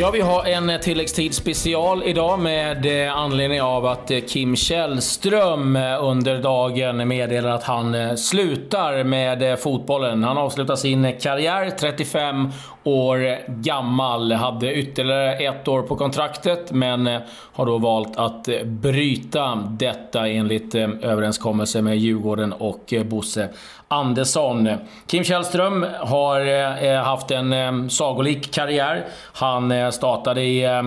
Ja, vi har en tilläggstid special idag med eh, anledning av att eh, Kim Källström eh, under dagen meddelar att han slutar med fotbollen. Han avslutar sin karriär, 35 år gammal. Hade ytterligare ett år på kontraktet, men eh, har då valt att eh, bryta detta enligt eh, överenskommelse med Djurgården och Bosse Andersson. Kim Källström har haft en sagolik karriär. Han startade i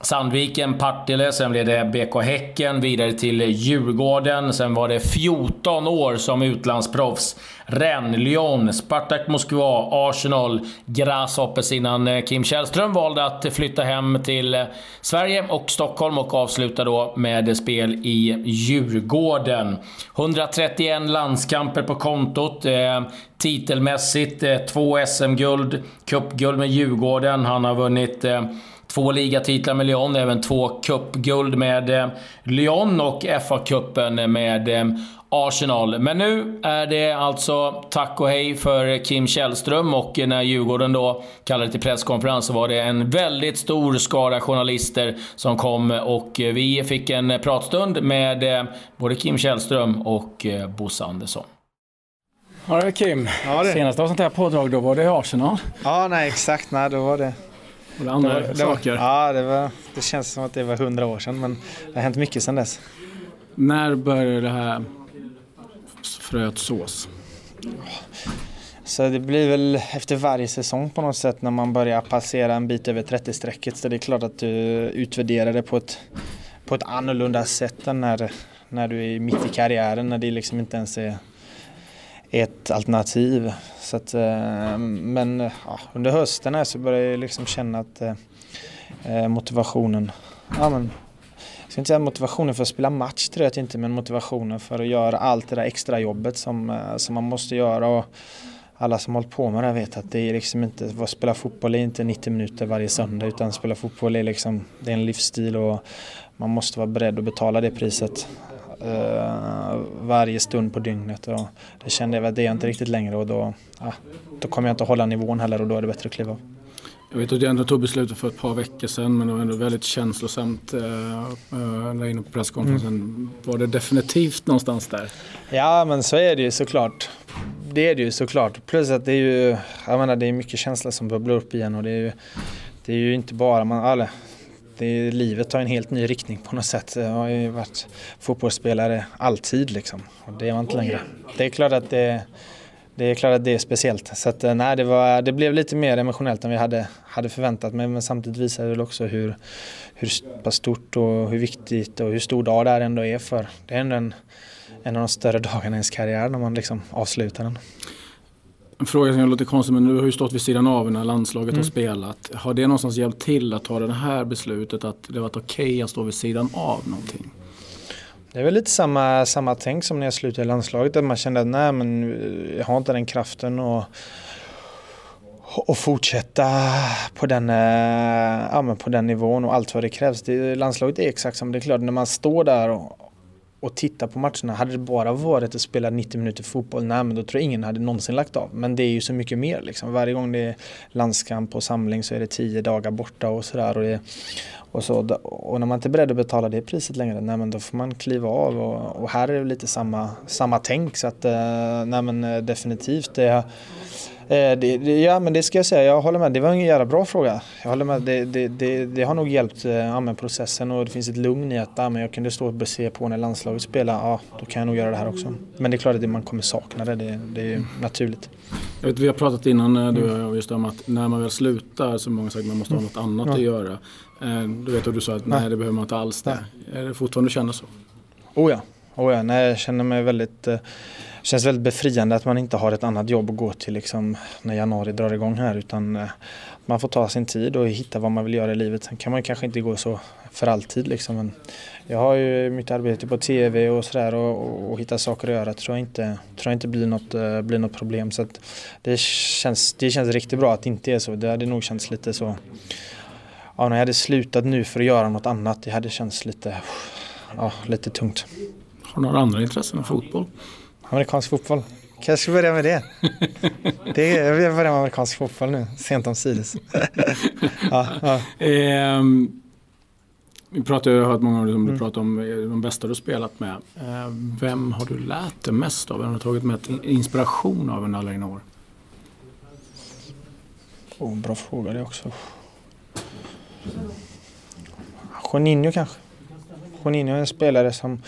Sandviken, Partille, sen blev det BK Häcken, vidare till Djurgården. Sen var det 14 år som utlandsproffs. Rennes, Lyon, Spartak Moskva, Arsenal, Grasshoppers innan eh, Kim Källström valde att flytta hem till Sverige och Stockholm och avsluta då med spel i Djurgården. 131 landskamper på kontot. Eh, titelmässigt eh, två SM-guld, cupguld med Djurgården. Han har vunnit eh, Två ligatitlar med Lyon, även två cupguld med eh, Lyon och FA-cupen med eh, Arsenal. Men nu är det alltså tack och hej för Kim Källström och när Djurgården då kallade till presskonferens så var det en väldigt stor skara journalister som kom och vi fick en pratstund med eh, både Kim Källström och Bosse Andersson. Ja det Kim, ja, det. senast av sånt här pådrag då var det Arsenal. Ja nej exakt, nej då var det det andra det var, saker? Det var, ja, det, var, det känns som att det var hundra år sedan men det har hänt mycket sedan dess. När började det här fröet sås? Så det blir väl efter varje säsong på något sätt när man börjar passera en bit över 30-strecket. Så det är klart att du utvärderar det på ett, på ett annorlunda sätt än när, när du är mitt i karriären. När det liksom inte ens är ett alternativ. Så att, eh, men ja, under hösten här så började jag liksom känna att eh, eh, motivationen, ja men jag ska inte säga motivationen för att spela match tror jag inte, men motivationen för att göra allt det där extra jobbet som, eh, som man måste göra. Och alla som hållit på med det här vet att det är liksom inte, att spela fotboll är inte 90 minuter varje söndag utan spela fotboll är liksom, det är en livsstil och man måste vara beredd att betala det priset eh, varje stund på dygnet. Och det kände jag att det är inte riktigt längre och då, ja, då kommer jag inte hålla nivån heller och då är det bättre att kliva av. Jag vet att du ändå tog beslutet för ett par veckor sedan men det var ändå väldigt känslosamt eh, eh där inne på presskonferensen. Mm. Var det definitivt någonstans där? Ja men så är det ju såklart. Det är det ju såklart. Plus att det är ju, jag menar det är mycket känslor som bubblar upp igen och det är ju, det är ju inte bara, man, eller, det, livet tar en helt ny riktning på något sätt. Jag har ju varit fotbollsspelare alltid liksom. Och det är man inte längre. Det är klart att det, det är klart att det är speciellt. Så att, eh, nej, det, var, det blev lite mer emotionellt än vi hade, hade förväntat mig. Men samtidigt visar det väl också hur, hur pass stort och hur viktigt och hur stor dag det här ändå är för. Det är ändå en, en av de större dagarna i ens karriär när man liksom avslutar den. En fråga som låter konstig men du har ju stått vid sidan av när landslaget mm. har spelat. Har det någonstans hjälpt till att ta det här beslutet att det varit okej okay att stå vid sidan av någonting? Det är väl lite samma, samma tänk som när jag slutade i landslaget. Att man kände att nej men jag har inte den kraften och, och fortsätta på den, eh, ja, på den nivån och allt vad det krävs. Det, landslaget är exakt som det är klart när man står där och, och titta på matcherna. Hade det bara varit att spela 90 minuter fotboll, nej men då tror jag ingen hade någonsin lagt av. Men det är ju så mycket mer liksom. Varje gång det är landskamp och samling så är det 10 dagar borta och sådär. Och, och, så, och när man inte är beredd att betala det priset längre, nej men då får man kliva av. Och, och här är det lite samma, samma tänk. Så att, eh, nej men eh, definitivt. Det, Eh, det, det, ja men det ska jag säga, jag håller med. Det var en jävla bra fråga. Jag håller med. Det, det, det, har nog hjälpt eh, processen och det finns ett lugn i att ja, men jag kunde stå och se på när landslaget spelar. Ja, då kan jag nog göra det här också. Men det är klart att man kommer sakna det. Det, är naturligt. Jag vet, vi har pratat innan eh, du och jag just om att när man väl slutar så många sagt att man måste ha något annat ja. att göra. Du vet att du sa att nej, det behöver man inte alls det. Är det fortfarande du känner så? Oh ja. Oh ja. Nej, jag känner mig väldigt känns väldigt befriande att man inte har ett annat jobb att gå till liksom, när januari drar igång här utan eh, man får ta sin tid och hitta vad man vill göra i livet. Sen kan man kanske inte gå så för alltid liksom. Men jag har ju mitt arbete på TV och sådär och, och, och, hitta saker att göra tror jag inte, tror jag inte blir, något, eh, blir något problem. Så det, känns, det känns riktigt bra att det inte är så. Det hade nog känts lite så Ja, när jag hade slutat nu för att göra något annat, det hade känts lite, ja, lite tungt. Har du några andra intressen än fotboll? Amerikansk fotboll. Kanske börja med det. det är, jag börjar med amerikansk fotboll nu, sent om sides. ja, ja. Eh, vi pratar, jag har hört många som mm. pratar om de bästa du spelat med. Eh, vem har du lärt dig mest av? Vem har du tagit med inspiration av under alla dina år? Oh, bra fråga det också. Juninho kanske. Juninho är en spelare som,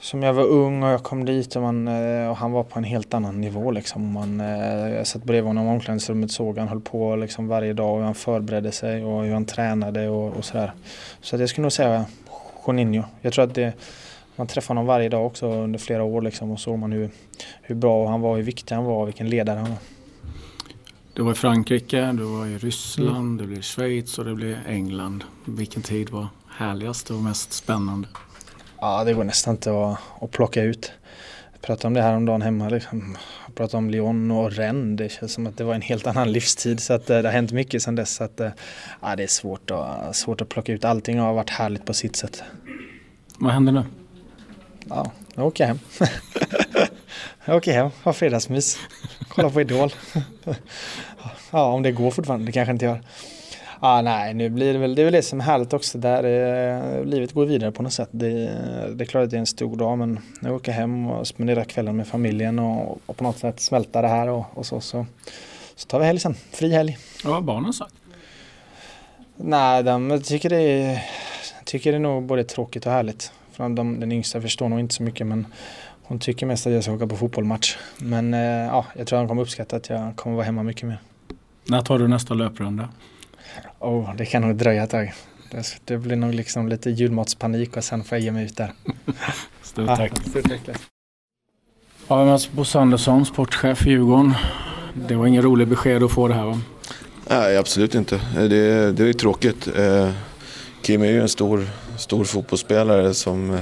som jag var ung och jag kom dit och, man, eh, och han var på en helt annan nivå. Liksom. Man, eh, jag satt bredvid honom i omklädningsrummet såg han höll på liksom varje dag och hur han förberedde sig och hur han tränade och, och sådär. Så jag skulle nog säga Juninho. Jag tror att det, man träffade honom varje dag också under flera år liksom, och såg man hur, hur bra han var, hur viktig han var, vilken ledare han var. Du var i Frankrike, du var i Ryssland, mm. du blev i Schweiz och det blev England. Vilken tid var härligast och mest spännande? Ja, det går nästan inte att, att plocka ut. Jag pratade om det här om dagen hemma. Liksom. Jag pratade om Lyon och Rennes. Det känns som att det var en helt annan livstid. Så att, eh, det har hänt mycket sedan dess. Så att, eh, ja, det är svårt att, svårt att plocka ut. Allting har varit härligt på sitt sätt. Vad händer nu? Ja, jag åker hem. jag åker hem, har fredagsmys. Kolla på Idol. ja, om det går fortfarande. Det kanske inte gör. Ah, nej, nu blir det väl det, är väl det som är härligt också. Där eh, livet går vidare på något sätt. Det, det är klart att det är en stor dag men jag åker hem och spenderar kvällen med familjen och, och på något sätt smälta det här och, och så, så, så tar vi helg sen. Fri helg. Vad har barnen sagt? Nej, de tycker det är, tycker det är nog både tråkigt och härligt. För de, den yngsta förstår nog inte så mycket men hon tycker mest att jag ska åka på fotbollsmatch. Men eh, ja, jag tror att hon kommer uppskatta att jag kommer vara hemma mycket mer. När tar du nästa löprunda? Oh, det kan nog dröja ett tag. Det, det blir nog liksom lite julmatspanik och sen får jag ge mig ut där. Stort tack. Ja, stort tack. Ja, men Bosse Andersson, sportchef för Djurgården. Det var ingen rolig besked att få det här va? Nej, absolut inte. Det, det är tråkigt. Eh, Kim är ju en stor, stor fotbollsspelare som,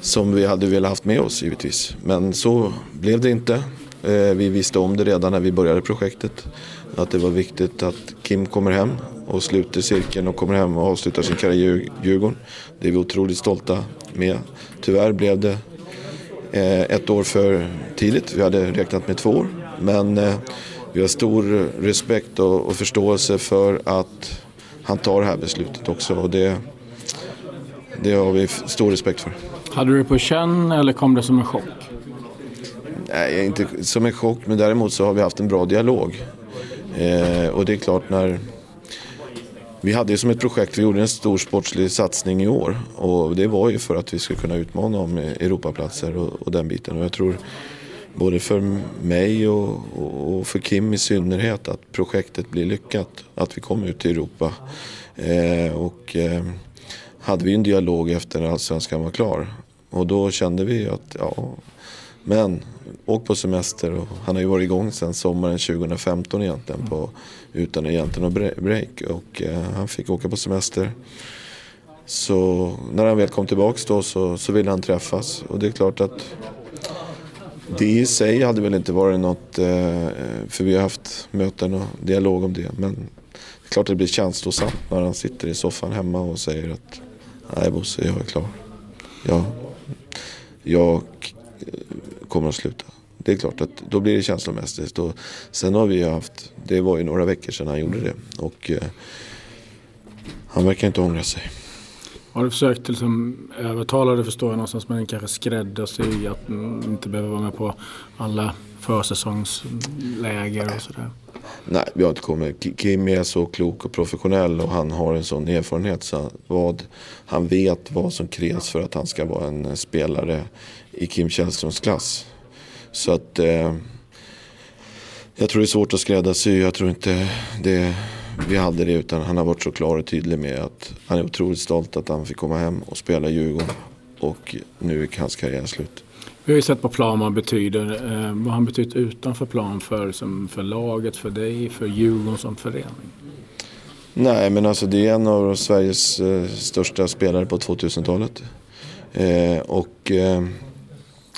som vi hade velat haft med oss givetvis. Men så blev det inte. Eh, vi visste om det redan när vi började projektet. Att det var viktigt att Kim kommer hem och sluter cirkeln och kommer hem och avslutar sin karriär i Djurgården. Det är vi otroligt stolta med. Tyvärr blev det eh, ett år för tidigt. Vi hade räknat med två år. Men eh, vi har stor respekt och förståelse för att han tar det här beslutet också. Och det, det har vi stor respekt för. Hade du det på känn eller kom det som en chock? Nej, inte som en chock, men däremot så har vi haft en bra dialog. Eh, och det är klart när... Vi hade ju som ett projekt, vi gjorde en stor sportslig satsning i år. Och det var ju för att vi skulle kunna utmana om eh, Europaplatser och, och den biten. Och jag tror både för mig och, och, för Kim i synnerhet att projektet blir lyckat. Att vi kommer ut i Europa. Eh, och eh, hade vi en dialog efter när Allsvenskan var klar. Och då kände vi att ja, men åk på semester och han har ju varit igång sedan sommaren 2015 egentligen på, utan egentligen något break. Och eh, han fick åka på semester. Så när han väl kom tillbaks då så, så ville han träffas och det är klart att det i sig hade väl inte varit något, eh, för vi har haft möten och dialog om det. Men det är klart att det blir känslosamt när han sitter i soffan hemma och säger att nej Bosse, jag är klar. Jag, jag kommer att sluta. Det är klart att då blir det känslomässigt. Och sen har vi haft, det var ju några veckor sedan han gjorde det. Och eh, han verkar inte ångra sig. Har du försökt liksom övertala det förstår jag någonstans men kanske skräddarsy att inte behöva vara med på alla försäsongsläger och sådär? Nej, vi har inte kommit. Kim är så klok och professionell och han har en sån erfarenhet så vad, han vet vad som krävs för att han ska vara en spelare i Kim Källströms klass. Så att eh, jag tror det är svårt att skräddarsy. Jag tror inte det, vi hade det utan han har varit så klar och tydlig med att han är otroligt stolt att han fick komma hem och spela i Djurgården. Och nu är hans karriär slut. Vi har ju sett på plan vad han betyder. Eh, vad har han betytt utanför plan för, som, för laget, för dig, för Djurgården som förening? Nej, men alltså det är en av Sveriges eh, största spelare på 2000-talet. Eh, och eh,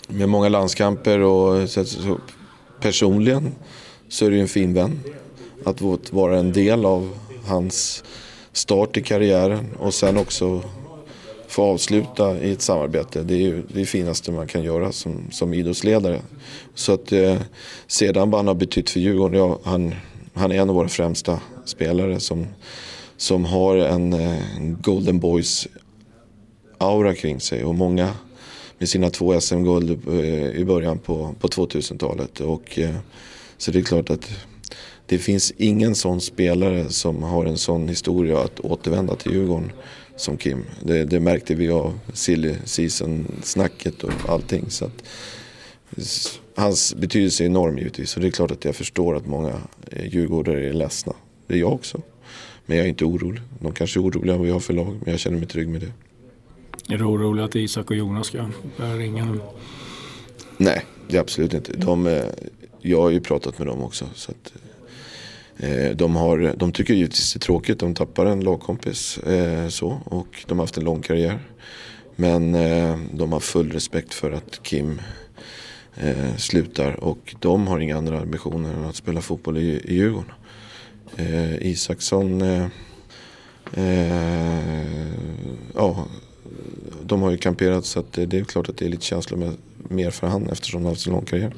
med många landskamper och så, så, personligen så är det ju en fin vän. Att vara en del av hans start i karriären och sen också få avsluta i ett samarbete. Det är ju det finaste man kan göra som, som idrottsledare. Så att eh, sedan vad han har betytt för Djurgården, ja, han, han är en av våra främsta spelare som, som har en, eh, en Golden Boys aura kring sig och många med sina två SM-guld eh, i början på, på 2000-talet. Och, eh, så det är klart att det finns ingen sån spelare som har en sån historia att återvända till Djurgården som Kim. Det, det märkte vi av silly season-snacket och allting. Så att, hans betydelse är enorm givetvis och det är klart att jag förstår att många djurgårdare är ledsna. Det är jag också. Men jag är inte orolig. De kanske är oroliga vad vi har för lag, men jag känner mig trygg med det. Är du orolig att Isak och Jonas ska börja ringa nu? Nej, det är absolut inte. De, eh, jag har ju pratat med dem också. Så att, eh, Eh, de, har, de tycker givetvis det är tråkigt. De tappar en lagkompis eh, så, och de har haft en lång karriär. Men eh, de har full respekt för att Kim eh, slutar och de har inga andra ambitioner än att spela fotboll i, i Djurgården. Eh, Isaksson, eh, eh ja, de har ju kamperat så att det är klart att det är lite känslor med, mer för han eftersom han har haft så lång karriär.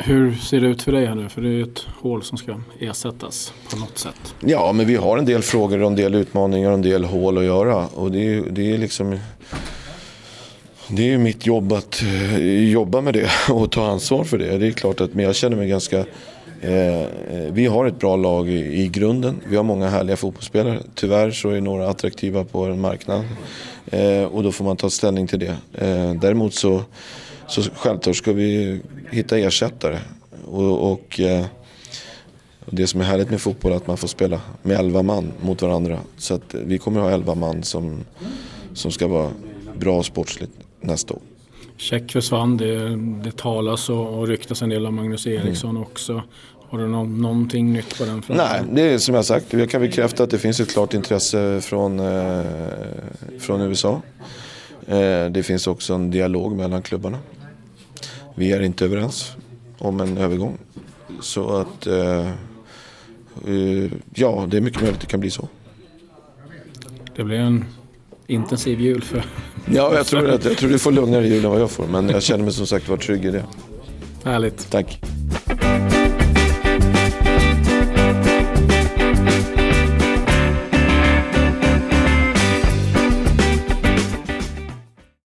Hur ser det ut för dig här nu? För det är ju ett hål som ska ersättas på något sätt. Ja, men vi har en del frågor och en del utmaningar och en del hål att göra. Och det är, det är liksom... Det är ju mitt jobb att eh, jobba med det och ta ansvar för det. Det är klart att men jag känner mig ganska eh, eh, vi har ett bra lag i, i, grunden. Vi har många härliga fotbollsspelare. Tyvärr så är några attraktiva på en marknad. Eh, och då får man ta ställning till det. Eh, däremot så, så självklart ska vi hitta ersättare. Och, och eh, det som är härligt med fotboll är att man får spela med 11 man mot varandra. Så att vi kommer ha 11 man som, som ska vara bra sportsligt nästa år. Check försvann. Det, det talas och, och ryktas en del om Magnus Eriksson mm. också. Har du någon, någonting nytt på den fronten? Nej, det är som jag sagt. Jag kan bekräfta att det finns ett klart intresse från, eh, från USA. Eh, det finns också en dialog mellan klubbarna. Vi är inte överens om en övergång. Så att, eh, eh ja, det är mycket möjligt att det kan bli så. Det blir en intensiv jul för... Ja, jag tror, att, jag tror du får lugnare jul än vad jag får. Men jag känner mig som sagt var trygg i det. Härligt. Tack.